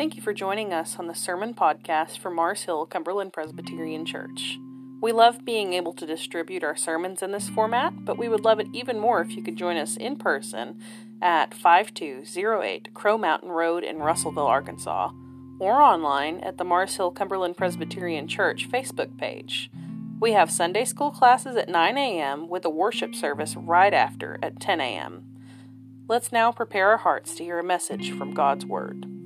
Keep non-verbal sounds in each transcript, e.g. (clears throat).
Thank you for joining us on the Sermon Podcast for Mars Hill Cumberland Presbyterian Church. We love being able to distribute our sermons in this format, but we would love it even more if you could join us in person at 5208 Crow Mountain Road in Russellville, Arkansas, or online at the Mars Hill Cumberland Presbyterian Church Facebook page. We have Sunday school classes at 9 a.m. with a worship service right after at 10 a.m. Let's now prepare our hearts to hear a message from God's Word.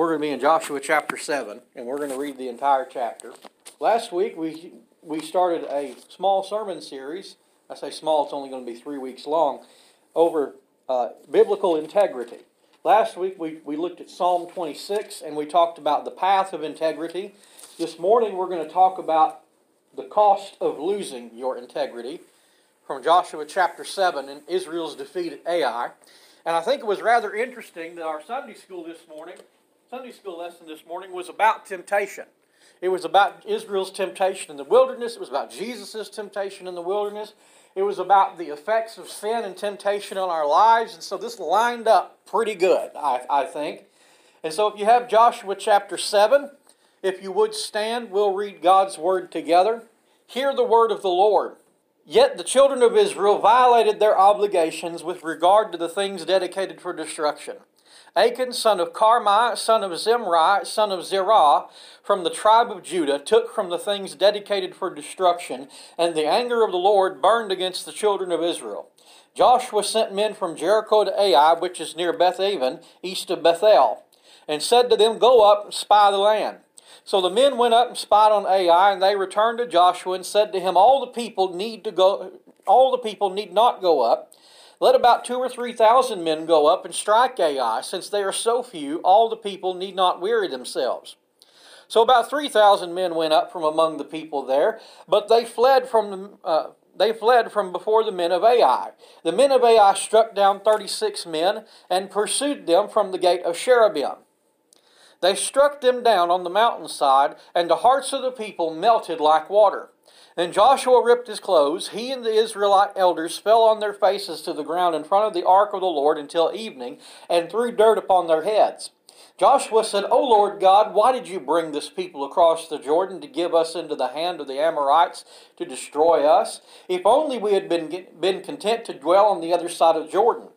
We're going to be in Joshua chapter 7, and we're going to read the entire chapter. Last week, we, we started a small sermon series. I say small, it's only going to be three weeks long, over uh, biblical integrity. Last week we, we looked at Psalm 26 and we talked about the path of integrity. This morning we're going to talk about the cost of losing your integrity from Joshua chapter 7 and Israel's defeat at Ai. And I think it was rather interesting that our Sunday school this morning, Sunday school lesson this morning was about temptation. It was about Israel's temptation in the wilderness. It was about Jesus' temptation in the wilderness. It was about the effects of sin and temptation on our lives. And so this lined up pretty good, I, I think. And so if you have Joshua chapter 7, if you would stand, we'll read God's word together. Hear the word of the Lord. Yet the children of Israel violated their obligations with regard to the things dedicated for destruction. Achan, son of Carmi, son of Zimri, son of Zerah, from the tribe of Judah, took from the things dedicated for destruction, and the anger of the Lord burned against the children of Israel. Joshua sent men from Jericho to Ai, which is near Bethaven, east of Bethel, and said to them, Go up and spy the land. So the men went up and spied on Ai, and they returned to Joshua and said to him, All the people need to go all the people need not go up let about two or three thousand men go up and strike Ai. Since they are so few, all the people need not weary themselves. So about three thousand men went up from among the people there, but they fled from the, uh, they fled from before the men of Ai. The men of Ai struck down thirty six men and pursued them from the gate of Shebarim. They struck them down on the mountainside, and the hearts of the people melted like water. Then Joshua ripped his clothes. He and the Israelite elders fell on their faces to the ground in front of the ark of the Lord until evening and threw dirt upon their heads. Joshua said, O Lord God, why did you bring this people across the Jordan to give us into the hand of the Amorites to destroy us? If only we had been, been content to dwell on the other side of Jordan.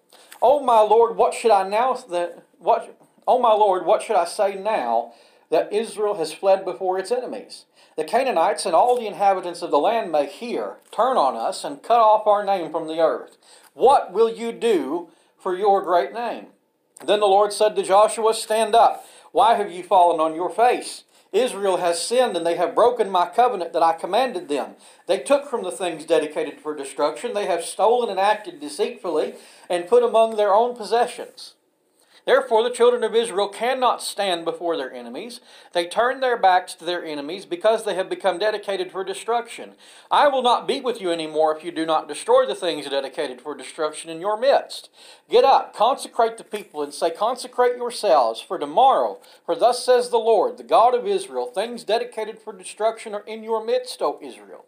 O my Lord, what should I now that what O my Lord, what should I say now that Israel has fled before its enemies? The Canaanites and all the inhabitants of the land may hear, turn on us, and cut off our name from the earth. What will you do for your great name? Then the Lord said to Joshua, Stand up. Why have you fallen on your face? Israel has sinned, and they have broken my covenant that I commanded them. They took from the things dedicated for destruction. They have stolen and acted deceitfully, and put among their own possessions. Therefore, the children of Israel cannot stand before their enemies. They turn their backs to their enemies because they have become dedicated for destruction. I will not be with you anymore if you do not destroy the things dedicated for destruction in your midst. Get up, consecrate the people, and say, Consecrate yourselves for tomorrow. For thus says the Lord, the God of Israel, things dedicated for destruction are in your midst, O Israel.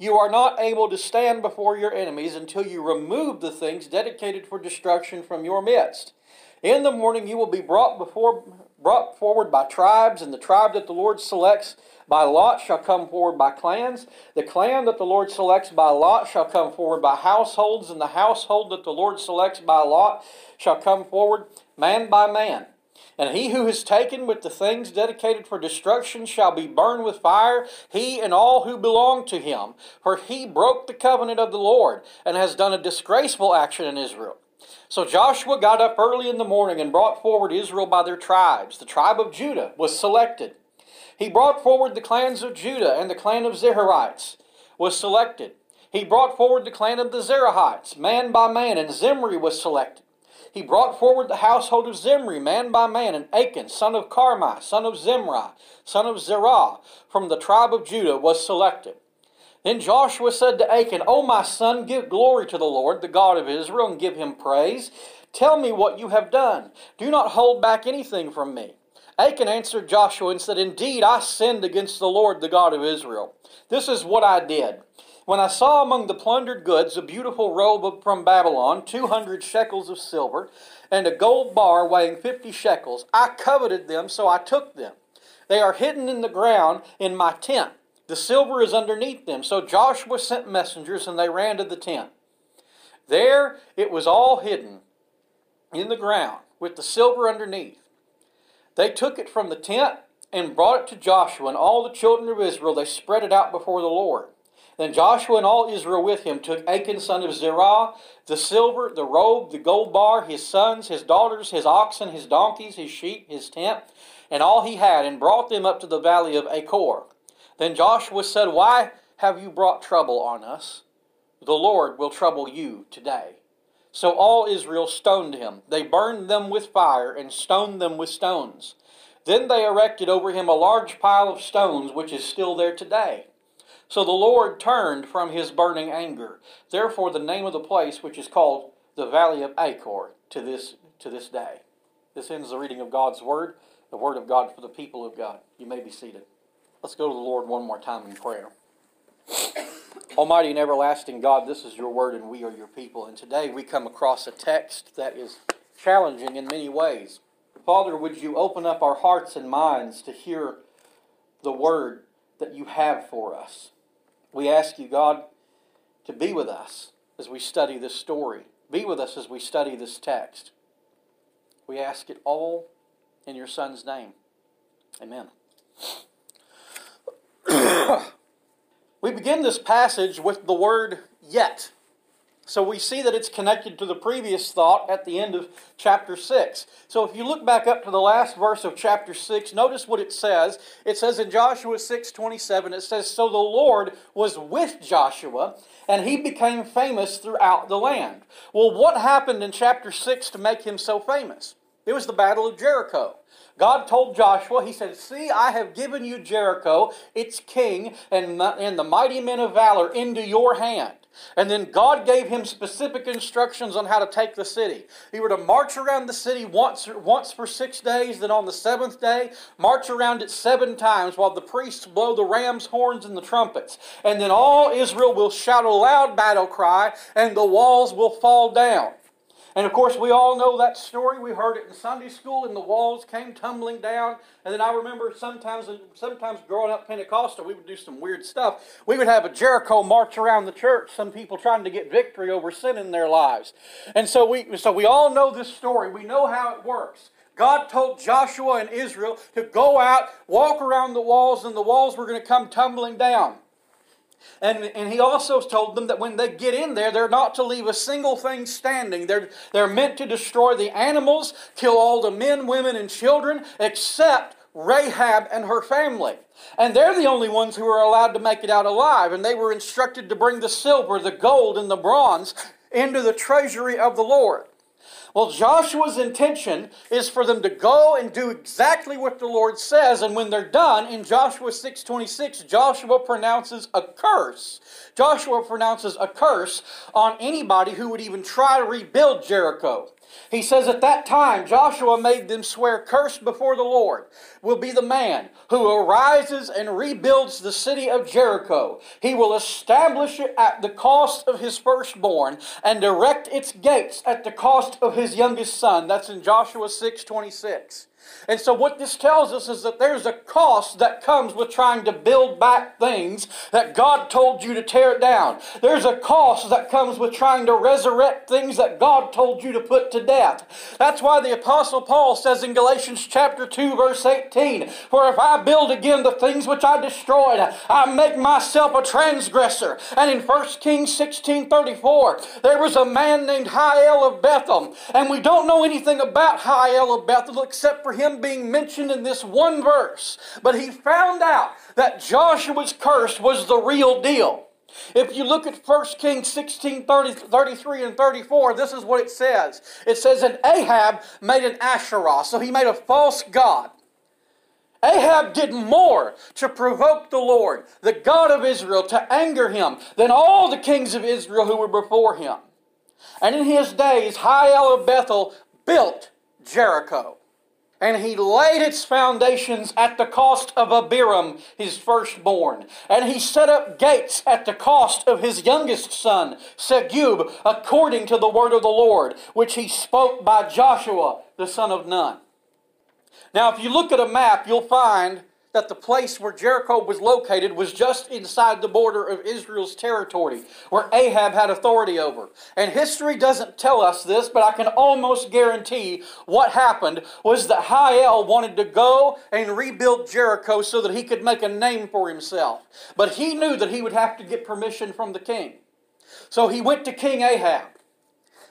You are not able to stand before your enemies until you remove the things dedicated for destruction from your midst. In the morning you will be brought before brought forward by tribes, and the tribe that the Lord selects by lot shall come forward by clans. The clan that the Lord selects by lot shall come forward by households, and the household that the Lord selects by lot shall come forward man by man. And he who is taken with the things dedicated for destruction shall be burned with fire, he and all who belong to him. For he broke the covenant of the Lord and has done a disgraceful action in Israel. So Joshua got up early in the morning and brought forward Israel by their tribes. The tribe of Judah was selected. He brought forward the clans of Judah, and the clan of Zerahites was selected. He brought forward the clan of the Zerahites, man by man, and Zimri was selected. He brought forward the household of Zimri, man by man, and Achan, son of Carmi, son of Zimri, son of Zerah, from the tribe of Judah, was selected. Then Joshua said to Achan, O my son, give glory to the Lord, the God of Israel, and give him praise. Tell me what you have done. Do not hold back anything from me. Achan answered Joshua and said, Indeed, I sinned against the Lord, the God of Israel. This is what I did. When I saw among the plundered goods a beautiful robe from Babylon, 200 shekels of silver, and a gold bar weighing fifty shekels. I coveted them, so I took them. They are hidden in the ground in my tent. The silver is underneath them. So Joshua sent messengers, and they ran to the tent. There it was all hidden in the ground, with the silver underneath. They took it from the tent and brought it to Joshua and all the children of Israel. They spread it out before the Lord. Then Joshua and all Israel with him took Achan son of Zerah, the silver, the robe, the gold bar, his sons, his daughters, his oxen, his donkeys, his sheep, his tent, and all he had, and brought them up to the valley of Achor. Then Joshua said, Why have you brought trouble on us? The Lord will trouble you today. So all Israel stoned him. They burned them with fire and stoned them with stones. Then they erected over him a large pile of stones, which is still there today. So the Lord turned from his burning anger. Therefore, the name of the place, which is called the Valley of Achor, to this, to this day. This ends the reading of God's Word, the Word of God for the people of God. You may be seated. Let's go to the Lord one more time in prayer. Almighty and everlasting God, this is your word and we are your people. And today we come across a text that is challenging in many ways. Father, would you open up our hearts and minds to hear the word that you have for us? We ask you, God, to be with us as we study this story. Be with us as we study this text. We ask it all in your Son's name. Amen. (coughs) we begin this passage with the word yet. So we see that it's connected to the previous thought at the end of chapter 6. So if you look back up to the last verse of chapter 6, notice what it says. It says in Joshua 6 27, it says, So the Lord was with Joshua, and he became famous throughout the land. Well, what happened in chapter 6 to make him so famous? It was the Battle of Jericho. God told Joshua, He said, See, I have given you Jericho, its king, and, and the mighty men of valor into your hand. And then God gave him specific instructions on how to take the city. He were to march around the city once, once for six days, then on the seventh day, march around it seven times while the priests blow the ram's horns and the trumpets. And then all Israel will shout a loud battle cry, and the walls will fall down. And of course, we all know that story. We heard it in Sunday school, and the walls came tumbling down. And then I remember sometimes, sometimes growing up Pentecostal, we would do some weird stuff. We would have a Jericho march around the church. Some people trying to get victory over sin in their lives. And so we, so we all know this story. We know how it works. God told Joshua and Israel to go out, walk around the walls, and the walls were going to come tumbling down. And, and he also told them that when they get in there, they're not to leave a single thing standing. They're, they're meant to destroy the animals, kill all the men, women, and children, except Rahab and her family. And they're the only ones who are allowed to make it out alive. And they were instructed to bring the silver, the gold, and the bronze into the treasury of the Lord. Well, Joshua's intention is for them to go and do exactly what the Lord says, and when they're done, in Joshua 6:26, Joshua pronounces a curse. Joshua pronounces a curse on anybody who would even try to rebuild Jericho. He says, At that time, Joshua made them swear, Cursed before the Lord will be the man who arises and rebuilds the city of Jericho. He will establish it at the cost of his firstborn and erect its gates at the cost of his youngest son. That's in Joshua 6 26. And so, what this tells us is that there's a cost that comes with trying to build back things that God told you to tear down. There's a cost that comes with trying to resurrect things that God told you to put to death. That's why the Apostle Paul says in Galatians chapter 2, verse 18, For if I build again the things which I destroyed, I make myself a transgressor. And in 1 Kings 16 34, there was a man named Hiel of Bethel. And we don't know anything about Hiel of Bethel except for him being mentioned in this one verse. But he found out that Joshua's curse was the real deal. If you look at 1 Kings 16 30, 33 and 34, this is what it says. It says, And Ahab made an Asherah, so he made a false god. Ahab did more to provoke the Lord, the God of Israel, to anger him than all the kings of Israel who were before him. And in his days, Hiel of Bethel built Jericho. And he laid its foundations at the cost of Abiram, his firstborn. And he set up gates at the cost of his youngest son, Segub, according to the word of the Lord, which he spoke by Joshua, the son of Nun. Now, if you look at a map, you'll find that the place where Jericho was located was just inside the border of Israel's territory, where Ahab had authority over. And history doesn't tell us this, but I can almost guarantee what happened was that Hiel wanted to go and rebuild Jericho so that he could make a name for himself. But he knew that he would have to get permission from the king. So he went to King Ahab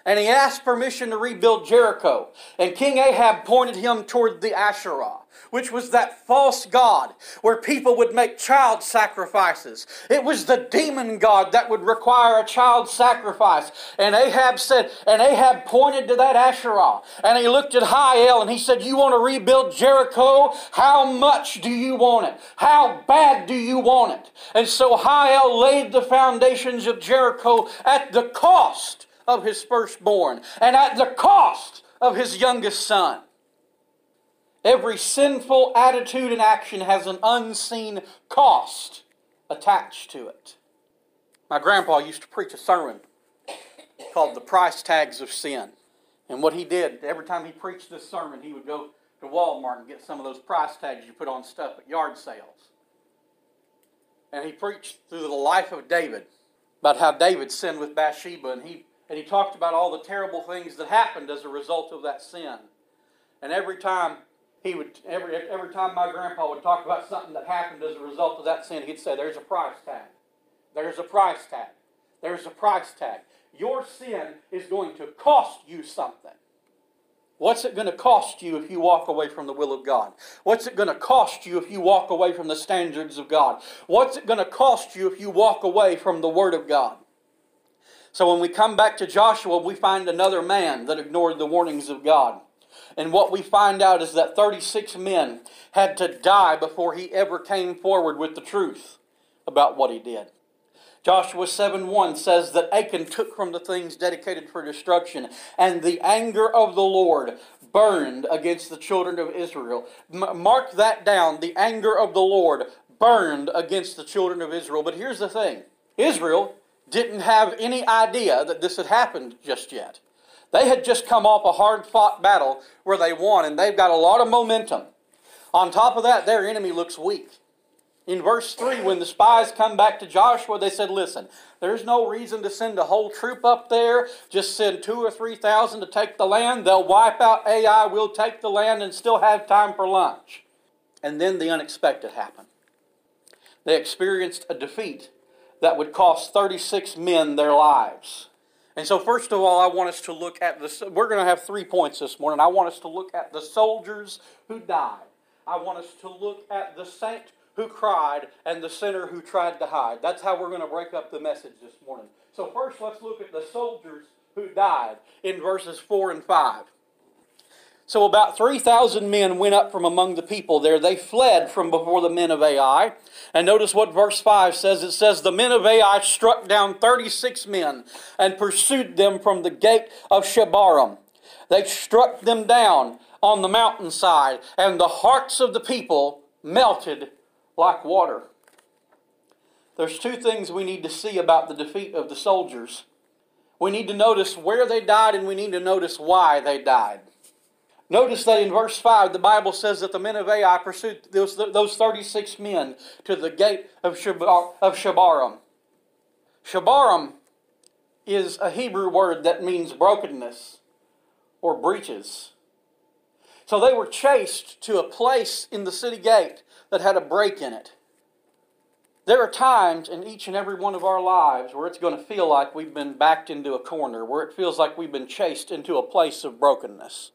and he asked permission to rebuild Jericho. And King Ahab pointed him toward the Asherah, which was that false god where people would make child sacrifices. It was the demon god that would require a child sacrifice. And Ahab said, and Ahab pointed to that Asherah, and he looked at Hiel and he said, You want to rebuild Jericho? How much do you want it? How bad do you want it? And so Hiel laid the foundations of Jericho at the cost of his firstborn and at the cost of his youngest son. Every sinful attitude and action has an unseen cost attached to it. My grandpa used to preach a sermon called The Price Tags of Sin. And what he did, every time he preached this sermon, he would go to Walmart and get some of those price tags you put on stuff at yard sales. And he preached through the life of David about how David sinned with Bathsheba and he and he talked about all the terrible things that happened as a result of that sin. And every time he would every every time my grandpa would talk about something that happened as a result of that sin, he'd say, There's a price tag. There's a price tag. There's a price tag. Your sin is going to cost you something. What's it going to cost you if you walk away from the will of God? What's it going to cost you if you walk away from the standards of God? What's it going to cost you if you walk away from the Word of God? So when we come back to Joshua, we find another man that ignored the warnings of God. And what we find out is that 36 men had to die before he ever came forward with the truth about what he did. Joshua 7 1 says that Achan took from the things dedicated for destruction, and the anger of the Lord burned against the children of Israel. M- mark that down. The anger of the Lord burned against the children of Israel. But here's the thing Israel didn't have any idea that this had happened just yet. They had just come off a hard fought battle where they won, and they've got a lot of momentum. On top of that, their enemy looks weak. In verse 3, when the spies come back to Joshua, they said, Listen, there's no reason to send a whole troop up there. Just send two or three thousand to take the land. They'll wipe out Ai, we'll take the land, and still have time for lunch. And then the unexpected happened. They experienced a defeat that would cost 36 men their lives. And so, first of all, I want us to look at this. We're going to have three points this morning. I want us to look at the soldiers who died. I want us to look at the saint who cried and the sinner who tried to hide. That's how we're going to break up the message this morning. So, first, let's look at the soldiers who died in verses 4 and 5. So about 3,000 men went up from among the people there. They fled from before the men of Ai. And notice what verse 5 says. It says, The men of Ai struck down 36 men and pursued them from the gate of Shebarim. They struck them down on the mountainside, and the hearts of the people melted like water. There's two things we need to see about the defeat of the soldiers. We need to notice where they died, and we need to notice why they died. Notice that in verse 5, the Bible says that the men of Ai pursued those, those 36 men to the gate of, Shabar, of Shebarim. Shebarim is a Hebrew word that means brokenness or breaches. So they were chased to a place in the city gate that had a break in it. There are times in each and every one of our lives where it's going to feel like we've been backed into a corner, where it feels like we've been chased into a place of brokenness.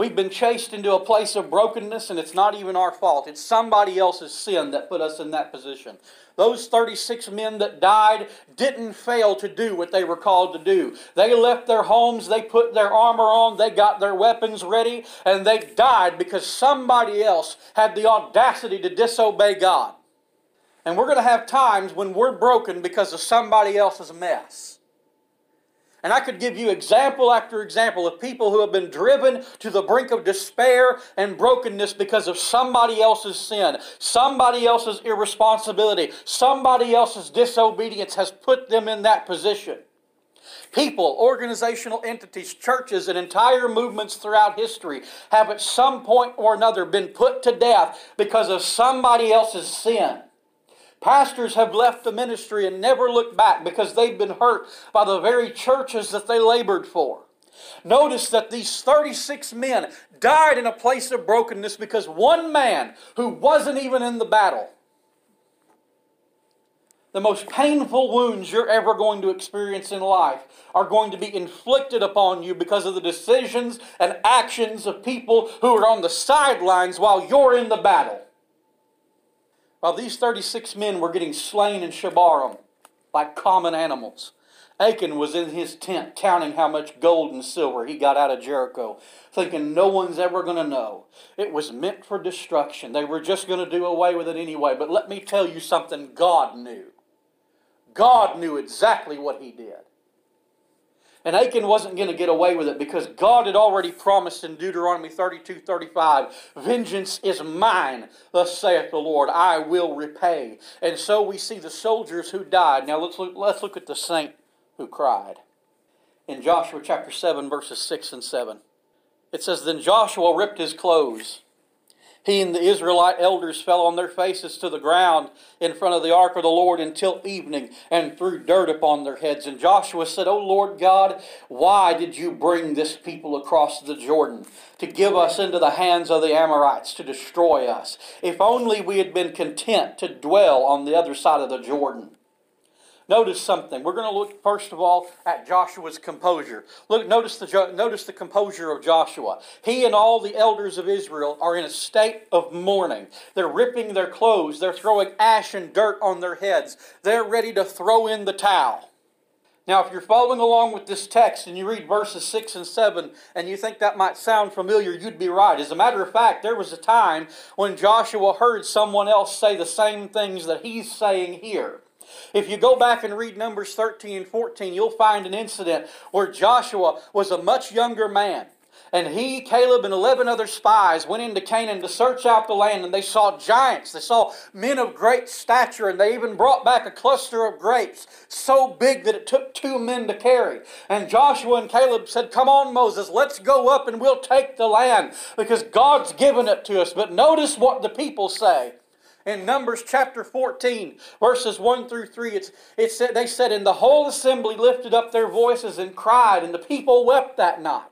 We've been chased into a place of brokenness, and it's not even our fault. It's somebody else's sin that put us in that position. Those 36 men that died didn't fail to do what they were called to do. They left their homes, they put their armor on, they got their weapons ready, and they died because somebody else had the audacity to disobey God. And we're going to have times when we're broken because of somebody else's mess. And I could give you example after example of people who have been driven to the brink of despair and brokenness because of somebody else's sin, somebody else's irresponsibility, somebody else's disobedience has put them in that position. People, organizational entities, churches, and entire movements throughout history have at some point or another been put to death because of somebody else's sin. Pastors have left the ministry and never looked back because they've been hurt by the very churches that they labored for. Notice that these 36 men died in a place of brokenness because one man who wasn't even in the battle, the most painful wounds you're ever going to experience in life are going to be inflicted upon you because of the decisions and actions of people who are on the sidelines while you're in the battle. While these 36 men were getting slain in Shebarim like common animals, Achan was in his tent counting how much gold and silver he got out of Jericho, thinking no one's ever going to know. It was meant for destruction. They were just going to do away with it anyway. But let me tell you something God knew. God knew exactly what he did. And Achan wasn't going to get away with it because God had already promised in Deuteronomy 32 35, Vengeance is mine, thus saith the Lord, I will repay. And so we see the soldiers who died. Now let's look, let's look at the saint who cried. In Joshua chapter 7, verses 6 and 7, it says, Then Joshua ripped his clothes he and the Israelite elders fell on their faces to the ground in front of the ark of the Lord until evening and threw dirt upon their heads. And Joshua said, O Lord God, why did you bring this people across the Jordan to give us into the hands of the Amorites to destroy us? If only we had been content to dwell on the other side of the Jordan. Notice something. We're going to look first of all at Joshua's composure. Look, notice the notice the composure of Joshua. He and all the elders of Israel are in a state of mourning. They're ripping their clothes. They're throwing ash and dirt on their heads. They're ready to throw in the towel. Now, if you're following along with this text and you read verses 6 and 7 and you think that might sound familiar, you'd be right. As a matter of fact, there was a time when Joshua heard someone else say the same things that he's saying here. If you go back and read Numbers 13 and 14, you'll find an incident where Joshua was a much younger man. And he, Caleb, and 11 other spies went into Canaan to search out the land, and they saw giants. They saw men of great stature, and they even brought back a cluster of grapes so big that it took two men to carry. And Joshua and Caleb said, Come on, Moses, let's go up and we'll take the land because God's given it to us. But notice what the people say in Numbers chapter 14, verses 1 through 3, it's, it said, they said, And the whole assembly lifted up their voices and cried, and the people wept that night.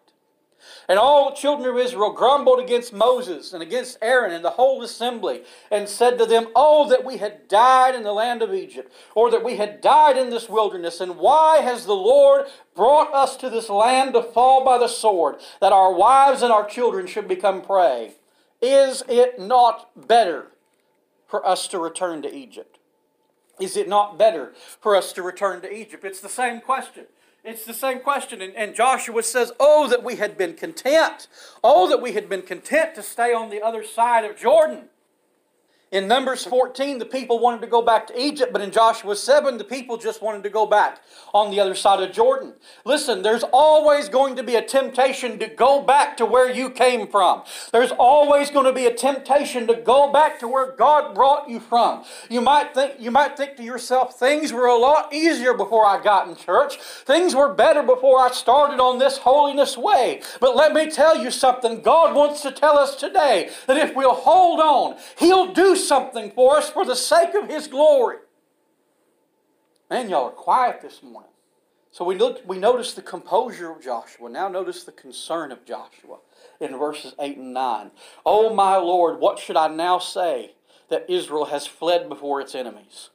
And all the children of Israel grumbled against Moses and against Aaron and the whole assembly, and said to them, Oh, that we had died in the land of Egypt, or that we had died in this wilderness, and why has the Lord brought us to this land to fall by the sword, that our wives and our children should become prey? Is it not better? For us to return to Egypt? Is it not better for us to return to Egypt? It's the same question. It's the same question. And, and, Joshua says, Oh, that we had been content. Oh, that we had been content to stay on the other side of Jordan. In Numbers 14, the people wanted to go back to Egypt, but in Joshua 7, the people just wanted to go back on the other side of Jordan. Listen, there's always going to be a temptation to go back to where you came from. There's always going to be a temptation to go back to where God brought you from. You might think, you might think to yourself, things were a lot easier before I got in church. Things were better before I started on this holiness way. But let me tell you something. God wants to tell us today that if we'll hold on, He'll do something for us for the sake of His glory. Man, y'all are quiet this morning. So we look, we notice the composure of Joshua. Now notice the concern of Joshua in verses 8 and 9. Oh my Lord, what should I now say that Israel has fled before its enemies?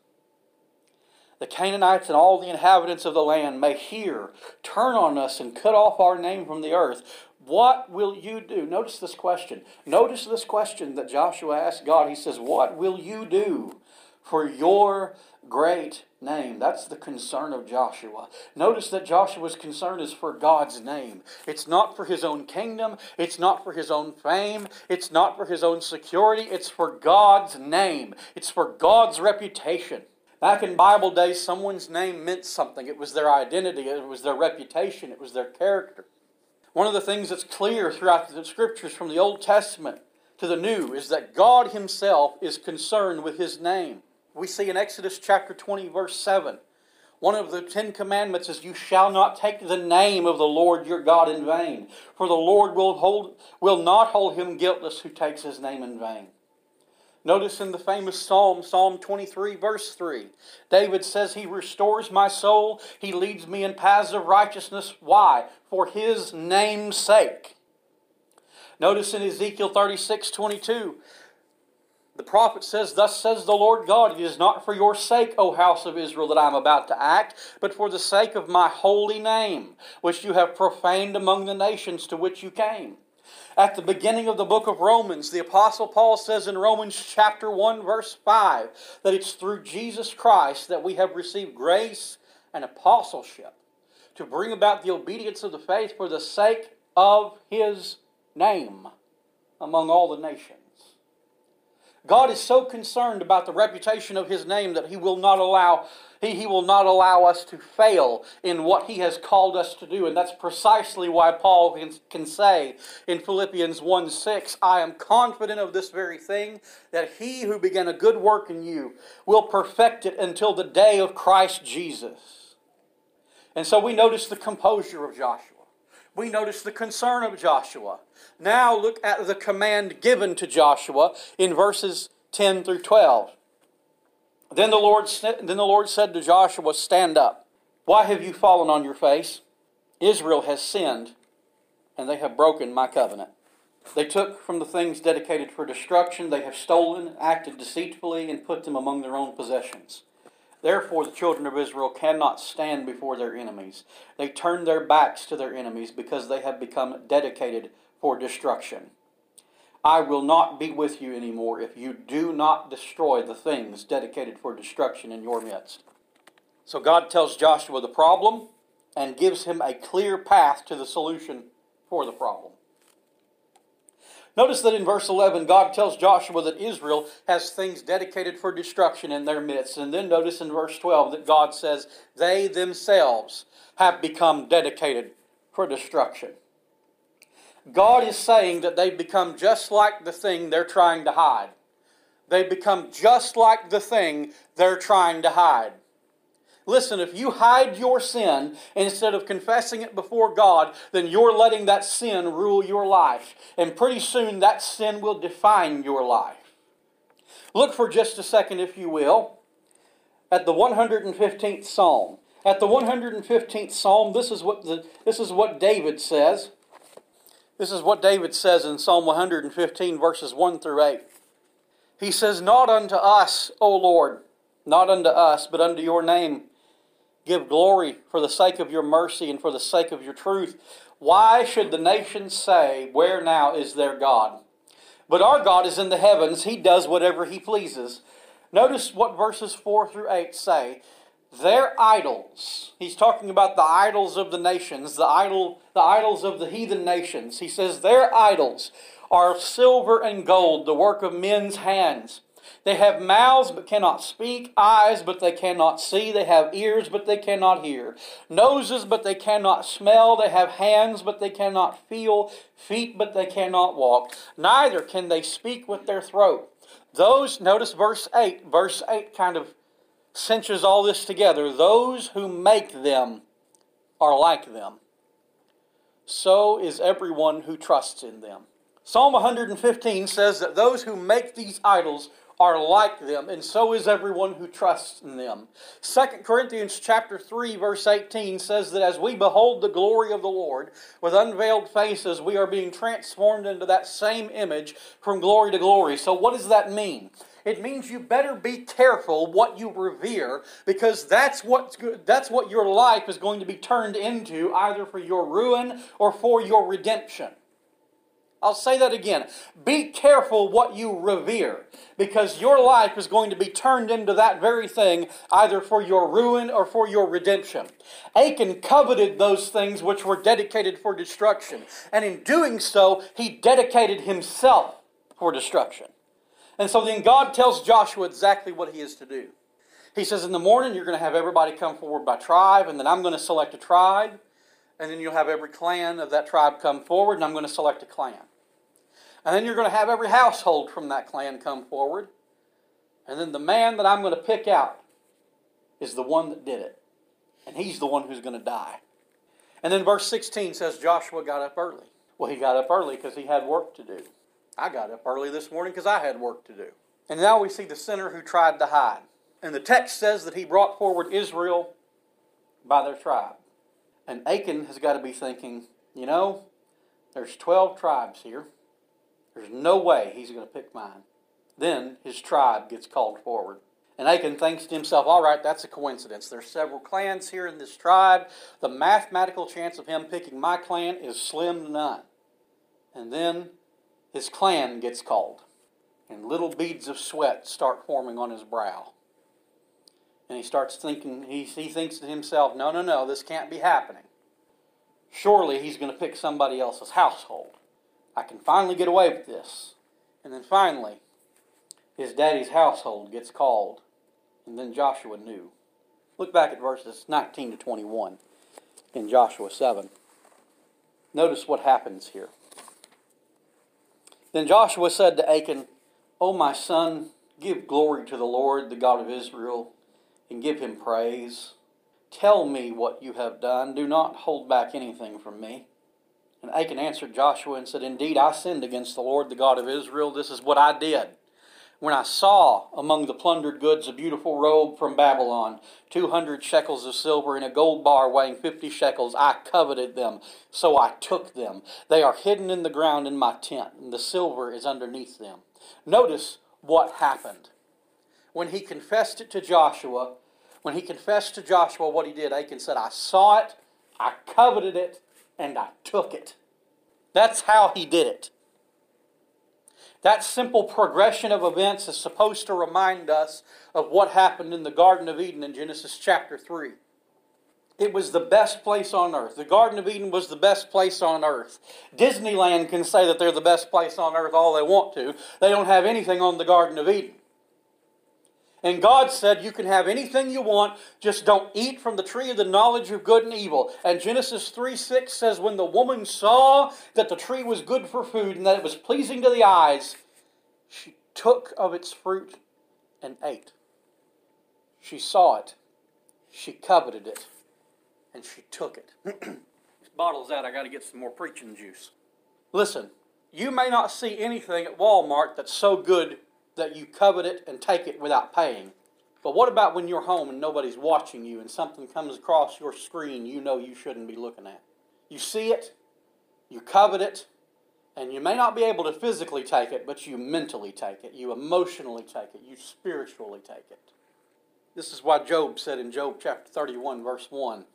The Canaanites and all the inhabitants of the land may hear, turn on us, and cut off our name from the earth. What will you do? Notice this question. Notice this question that Joshua asked God. He says, What will you do for your great name? That's the concern of Joshua. Notice that Joshua's concern is for God's name. It's not for his own kingdom, it's not for his own fame, it's not for his own security, it's for God's name, it's for God's reputation. Back in Bible days, someone's name meant something. It was their identity, it was their reputation, it was their character. One of the things that's clear throughout the scriptures from the Old Testament to the New is that God Himself is concerned with His name. We see in Exodus chapter 20, verse 7, one of the Ten Commandments is, You shall not take the name of the Lord your God in vain, for the Lord will, hold, will not hold him guiltless who takes his name in vain. Notice in the famous Psalm, Psalm 23, verse 3, David says, He restores my soul, He leads me in paths of righteousness. Why? For His name's sake. Notice in Ezekiel 36, 22, the prophet says, Thus says the Lord God, It is not for your sake, O house of Israel, that I am about to act, but for the sake of my holy name, which you have profaned among the nations to which you came. At the beginning of the book of Romans, the Apostle Paul says in Romans chapter 1, verse 5, that it's through Jesus Christ that we have received grace and apostleship to bring about the obedience of the faith for the sake of his name among all the nations. God is so concerned about the reputation of his name that he will not allow he, he will not allow us to fail in what he has called us to do. And that's precisely why Paul can, can say in Philippians 1 6, I am confident of this very thing, that he who began a good work in you will perfect it until the day of Christ Jesus. And so we notice the composure of Joshua. We notice the concern of Joshua. Now look at the command given to Joshua in verses 10 through 12. Then the Lord then the Lord said to Joshua, "Stand up. Why have you fallen on your face? Israel has sinned, and they have broken my covenant. They took from the things dedicated for destruction, they have stolen, acted deceitfully, and put them among their own possessions." Therefore, the children of Israel cannot stand before their enemies. They turn their backs to their enemies because they have become dedicated for destruction. I will not be with you anymore if you do not destroy the things dedicated for destruction in your midst. So God tells Joshua the problem and gives him a clear path to the solution for the problem. Notice that in verse 11, God tells Joshua that Israel has things dedicated for destruction in their midst. And then notice in verse 12 that God says they themselves have become dedicated for destruction. God is saying that they've become just like the thing they're trying to hide. They become just like the thing they're trying to hide. Listen, if you hide your sin instead of confessing it before God, then you're letting that sin rule your life. And pretty soon that sin will define your life. Look for just a second, if you will, at the 115th Psalm. At the 115th Psalm, this is what, the, this is what David says. This is what David says in Psalm 115, verses 1 through 8. He says, Not unto us, O Lord, not unto us, but unto your name give glory for the sake of your mercy and for the sake of your truth. Why should the nations say, Where now is their God? But our God is in the heavens, He does whatever He pleases. Notice what verses 4 through 8 say their idols. He's talking about the idols of the nations, the idol, the idols of the heathen nations. He says their idols are silver and gold, the work of men's hands. They have mouths but cannot speak, eyes but they cannot see, they have ears but they cannot hear, noses but they cannot smell, they have hands but they cannot feel, feet but they cannot walk. Neither can they speak with their throat. Those, notice verse 8, verse 8 kind of cinches all this together. Those who make them are like them. So is everyone who trusts in them. Psalm 115 says that those who make these idols are like them, and so is everyone who trusts in them. 2 Corinthians chapter 3 verse 18 says that as we behold the glory of the Lord with unveiled faces, we are being transformed into that same image from glory to glory. So what does that mean? It means you better be careful what you revere because that's what, that's what your life is going to be turned into either for your ruin or for your redemption. I'll say that again. Be careful what you revere because your life is going to be turned into that very thing either for your ruin or for your redemption. Achan coveted those things which were dedicated for destruction, and in doing so, he dedicated himself for destruction. And so then God tells Joshua exactly what he is to do. He says, In the morning, you're going to have everybody come forward by tribe, and then I'm going to select a tribe, and then you'll have every clan of that tribe come forward, and I'm going to select a clan. And then you're going to have every household from that clan come forward, and then the man that I'm going to pick out is the one that did it, and he's the one who's going to die. And then verse 16 says Joshua got up early. Well, he got up early because he had work to do. I got up early this morning because I had work to do. And now we see the sinner who tried to hide. And the text says that he brought forward Israel by their tribe. And Achan has got to be thinking, you know, there's 12 tribes here. There's no way he's going to pick mine. Then his tribe gets called forward. And Achan thinks to himself, all right, that's a coincidence. There's several clans here in this tribe. The mathematical chance of him picking my clan is slim to none. And then his clan gets called. And little beads of sweat start forming on his brow. And he starts thinking, he, he thinks to himself, no, no, no, this can't be happening. Surely he's going to pick somebody else's household. I can finally get away with this. And then finally, his daddy's household gets called. And then Joshua knew. Look back at verses 19 to 21 in Joshua 7. Notice what happens here. Then Joshua said to Achan, O my son, give glory to the Lord, the God of Israel, and give him praise. Tell me what you have done. Do not hold back anything from me. And Achan answered Joshua and said, Indeed, I sinned against the Lord, the God of Israel. This is what I did. When I saw among the plundered goods a beautiful robe from Babylon, 200 shekels of silver, and a gold bar weighing 50 shekels, I coveted them, so I took them. They are hidden in the ground in my tent, and the silver is underneath them. Notice what happened. When he confessed it to Joshua, when he confessed to Joshua what he did, Achan said, I saw it, I coveted it, and I took it. That's how he did it. That simple progression of events is supposed to remind us of what happened in the Garden of Eden in Genesis chapter 3. It was the best place on earth. The Garden of Eden was the best place on earth. Disneyland can say that they're the best place on earth all they want to. They don't have anything on the Garden of Eden. And God said, You can have anything you want, just don't eat from the tree of the knowledge of good and evil. And Genesis 3 6 says, When the woman saw that the tree was good for food and that it was pleasing to the eyes, she took of its fruit and ate. She saw it, she coveted it, and she took it. (clears throat) this bottle's out, I got to get some more preaching juice. Listen, you may not see anything at Walmart that's so good that you covet it and take it without paying. But what about when you're home and nobody's watching you and something comes across your screen you know you shouldn't be looking at? You see it, you covet it, and you may not be able to physically take it, but you mentally take it, you emotionally take it, you spiritually take it. This is why Job said in Job chapter 31, verse 1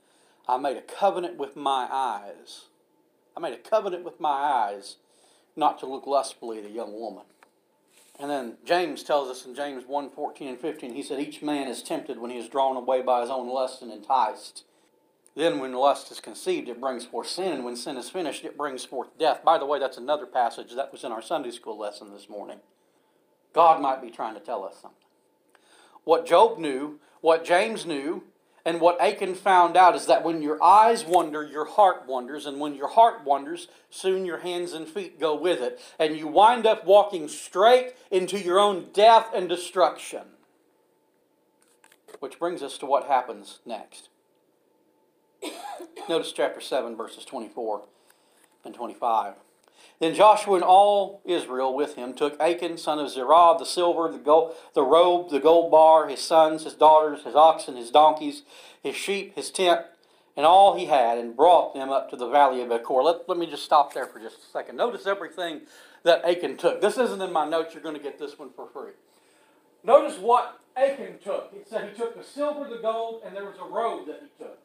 I made a covenant with my eyes. I made a covenant with my eyes not to look lustfully at a young woman. And then James tells us in James 1 14 and 15, he said, Each man is tempted when he is drawn away by his own lust and enticed. Then, when lust is conceived, it brings forth sin, and when sin is finished, it brings forth death. By the way, that's another passage that was in our Sunday school lesson this morning. God might be trying to tell us something. What Job knew, what James knew, and what Achan found out is that when your eyes wander, your heart wanders. And when your heart wanders, soon your hands and feet go with it. And you wind up walking straight into your own death and destruction. Which brings us to what happens next. Notice chapter 7, verses 24 and 25. Then Joshua and all Israel with him took Achan, son of Zerah, the silver, the gold, the robe, the gold bar, his sons, his daughters, his oxen, his donkeys, his sheep, his tent, and all he had, and brought them up to the valley of Achor. Let, let me just stop there for just a second. Notice everything that Achan took. This isn't in my notes. You're going to get this one for free. Notice what Achan took. It said he took the silver, the gold, and there was a robe that he took.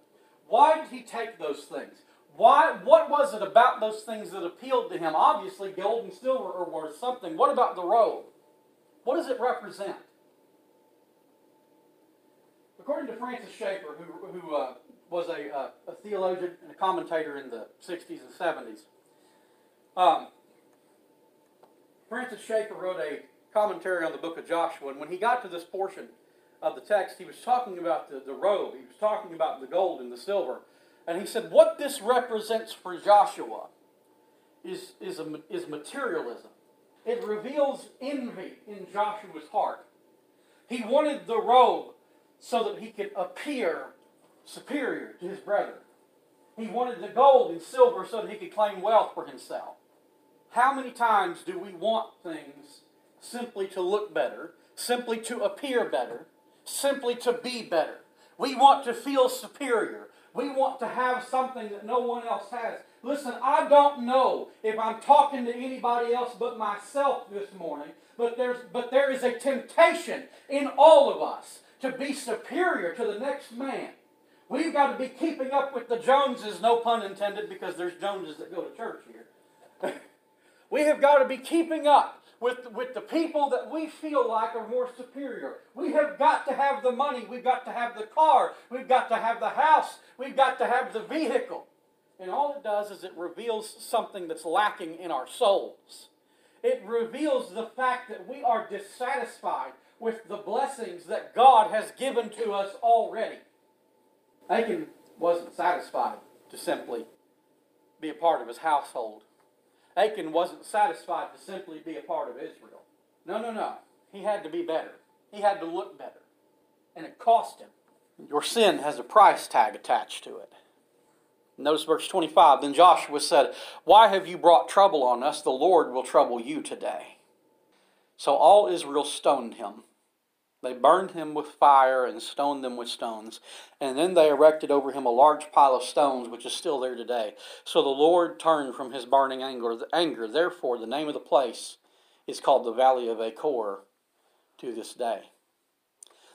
Why did he take those things? Why, what was it about those things that appealed to him? Obviously, gold and silver are worth something. What about the robe? What does it represent? According to Francis Schaeffer, who, who uh, was a, uh, a, theologian and a commentator in the 60s and 70s, um, Francis Schaeffer wrote a commentary on the book of Joshua, and when he got to this portion of the text, he was talking about the, the robe, he was talking about the gold and the silver. And he said, What this represents for Joshua is, is, a, is materialism. It reveals envy in Joshua's heart. He wanted the robe so that he could appear superior to his brethren. He wanted the gold and silver so that he could claim wealth for himself. How many times do we want things simply to look better, simply to appear better, simply to be better? We want to feel superior. We want to have something that no one else has. Listen, I don't know if I'm talking to anybody else but myself this morning, but there's but there is a temptation in all of us to be superior to the next man. We've got to be keeping up with the Joneses, no pun intended, because there's Joneses that go to church here. (laughs) we have got to be keeping up with, with the people that we feel like are more superior. We have got to have the money. We've got to have the car. We've got to have the house. We've got to have the vehicle. And all it does is it reveals something that's lacking in our souls. It reveals the fact that we are dissatisfied with the blessings that God has given to us already. Achan wasn't satisfied to simply be a part of his household. Achan wasn't satisfied to simply be a part of Israel. No, no, no. He had to be better. He had to look better. And it cost him. Your sin has a price tag attached to it. Notice verse 25. Then Joshua said, Why have you brought trouble on us? The Lord will trouble you today. So all Israel stoned him they burned him with fire and stoned them with stones. And then they erected over him a large pile of stones, which is still there today. So the Lord turned from his burning anger. anger. Therefore, the name of the place is called the Valley of Achor to this day.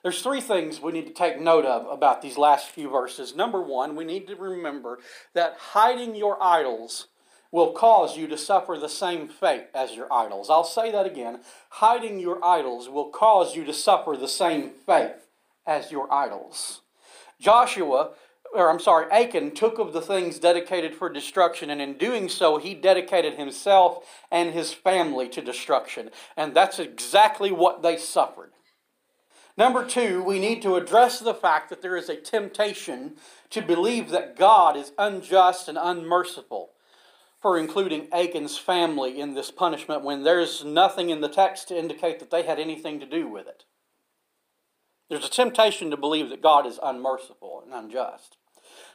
There's three things we need to take note of about these last few verses. Number one, we need to remember that hiding your idols will cause you to suffer the same fate as your idols. I'll say that again. Hiding your idols will cause you to suffer the same fate as your idols. Joshua, or I'm sorry, Achan took of the things dedicated for destruction, and in doing so, he dedicated himself and his family to destruction. And that's exactly what they suffered. Number two, we need to address the fact that there is a temptation to believe that God is unjust and unmerciful for including Achan's family in this punishment when there's nothing in the text to indicate that they had anything to do with it. There's a temptation to believe that God is unmerciful and unjust.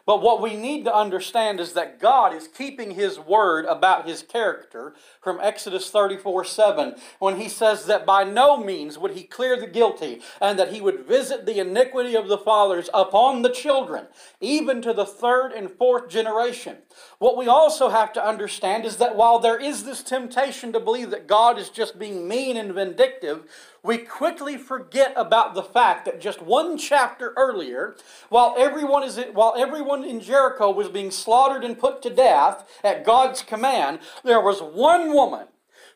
But what we need to understand is that God is keeping His word about His character from Exodus 34 7, when He says that by no means would He clear the guilty, and that He would visit the iniquity of the fathers upon the children, even to the third and fourth generation. What we also have to understand is that while there is this temptation to believe that God is just being mean and vindictive, we quickly forget about the fact that just one chapter earlier, while everyone, is, while everyone in Jericho was being slaughtered and put to death at God's command, there was one woman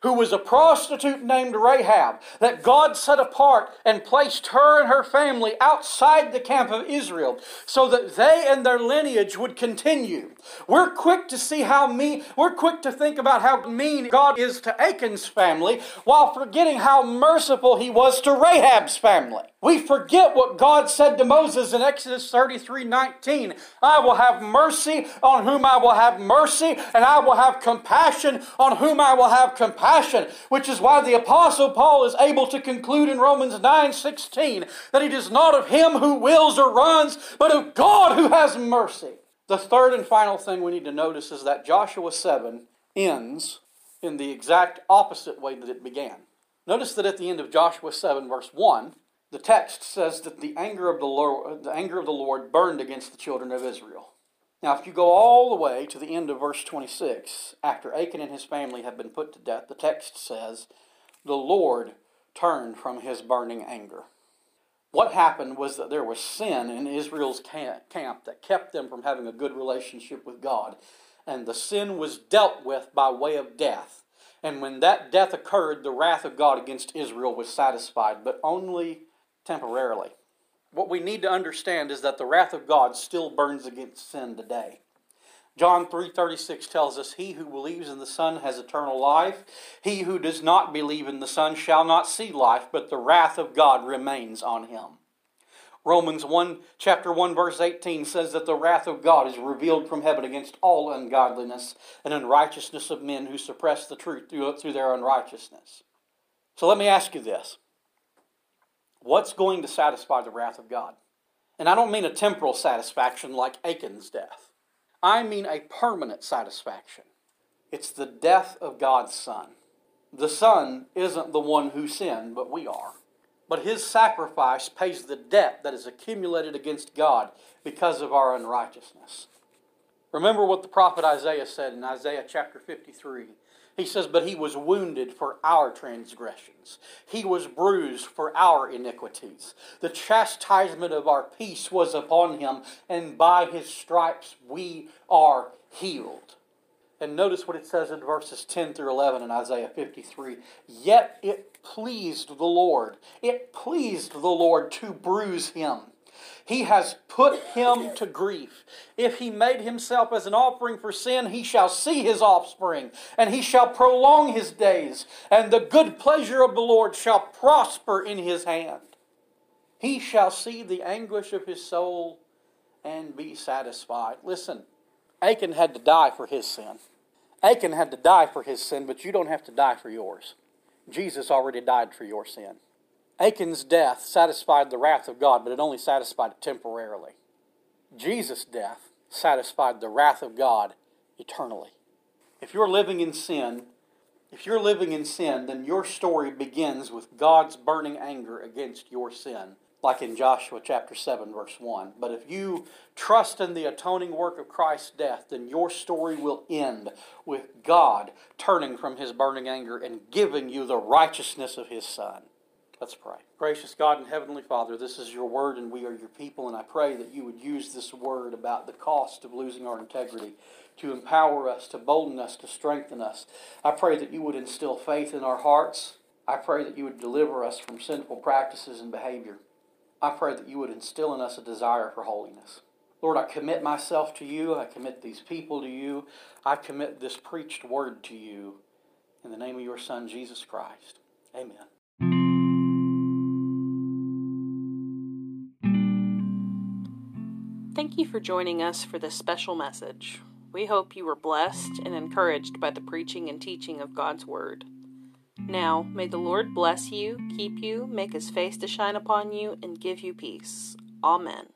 who was a prostitute named Rahab, that God set apart and placed her and her family outside the camp of Israel so that they and their lineage would continue. We're quick to see how mean, we're quick to think about how mean God is to Achan's family while forgetting how merciful he was to Rahab's family. We forget what God said to Moses in Exodus 33 19. I will have mercy on whom I will have mercy, and I will have compassion on whom I will have compassion. Which is why the Apostle Paul is able to conclude in Romans 9 16 that it is not of him who wills or runs, but of God who has mercy. The third and final thing we need to notice is that Joshua 7 ends in the exact opposite way that it began. Notice that at the end of Joshua 7, verse 1, the text says that the anger of the Lord, the anger of the Lord burned against the children of Israel. Now, if you go all the way to the end of verse 26, after Achan and his family have been put to death, the text says, The Lord turned from his burning anger. What happened was that there was sin in Israel's camp that kept them from having a good relationship with God. And the sin was dealt with by way of death. And when that death occurred, the wrath of God against Israel was satisfied, but only temporarily. What we need to understand is that the wrath of God still burns against sin today. John 3:36 tells us he who believes in the son has eternal life he who does not believe in the son shall not see life but the wrath of God remains on him. Romans 1, chapter 1, verse 18 says that the wrath of God is revealed from heaven against all ungodliness and unrighteousness of men who suppress the truth through, through their unrighteousness. So let me ask you this What's going to satisfy the wrath of God? And I don't mean a temporal satisfaction like Achan's death, I mean a permanent satisfaction. It's the death of God's Son. The Son isn't the one who sinned, but we are. But his sacrifice pays the debt that is accumulated against God because of our unrighteousness. Remember what the prophet Isaiah said in Isaiah chapter 53. He says, But he was wounded for our transgressions, he was bruised for our iniquities. The chastisement of our peace was upon him, and by his stripes we are healed. And notice what it says in verses 10 through 11 in Isaiah 53. Yet it pleased the Lord, it pleased the Lord to bruise him. He has put him to grief. If he made himself as an offering for sin, he shall see his offspring, and he shall prolong his days, and the good pleasure of the Lord shall prosper in his hand. He shall see the anguish of his soul and be satisfied. Listen, Achan had to die for his sin. Achan had to die for his sin, but you don't have to die for yours. Jesus already died for your sin. Achan's death satisfied the wrath of God, but it only satisfied it temporarily. Jesus' death satisfied the wrath of God eternally. If you're living in sin, if you're living in sin, then your story begins with God's burning anger against your sin like in Joshua chapter 7, verse 1. But if you trust in the atoning work of Christ's death, then your story will end with God turning from his burning anger and giving you the righteousness of his Son. Let's pray. Gracious God and Heavenly Father, this is your word and we are your people, and I pray that you would use this word about the cost of losing our integrity to empower us, to bolden us, to strengthen us. I pray that you would instill faith in our hearts. I pray that you would deliver us from sinful practices and behavior. I pray that you would instill in us a desire for holiness. Lord, I commit myself to you. I commit these people to you. I commit this preached word to you. In the name of your Son, Jesus Christ. Amen. Thank you for joining us for this special message. We hope you were blessed and encouraged by the preaching and teaching of God's Word. Now, may the Lord bless you, keep you, make his face to shine upon you, and give you peace. Amen.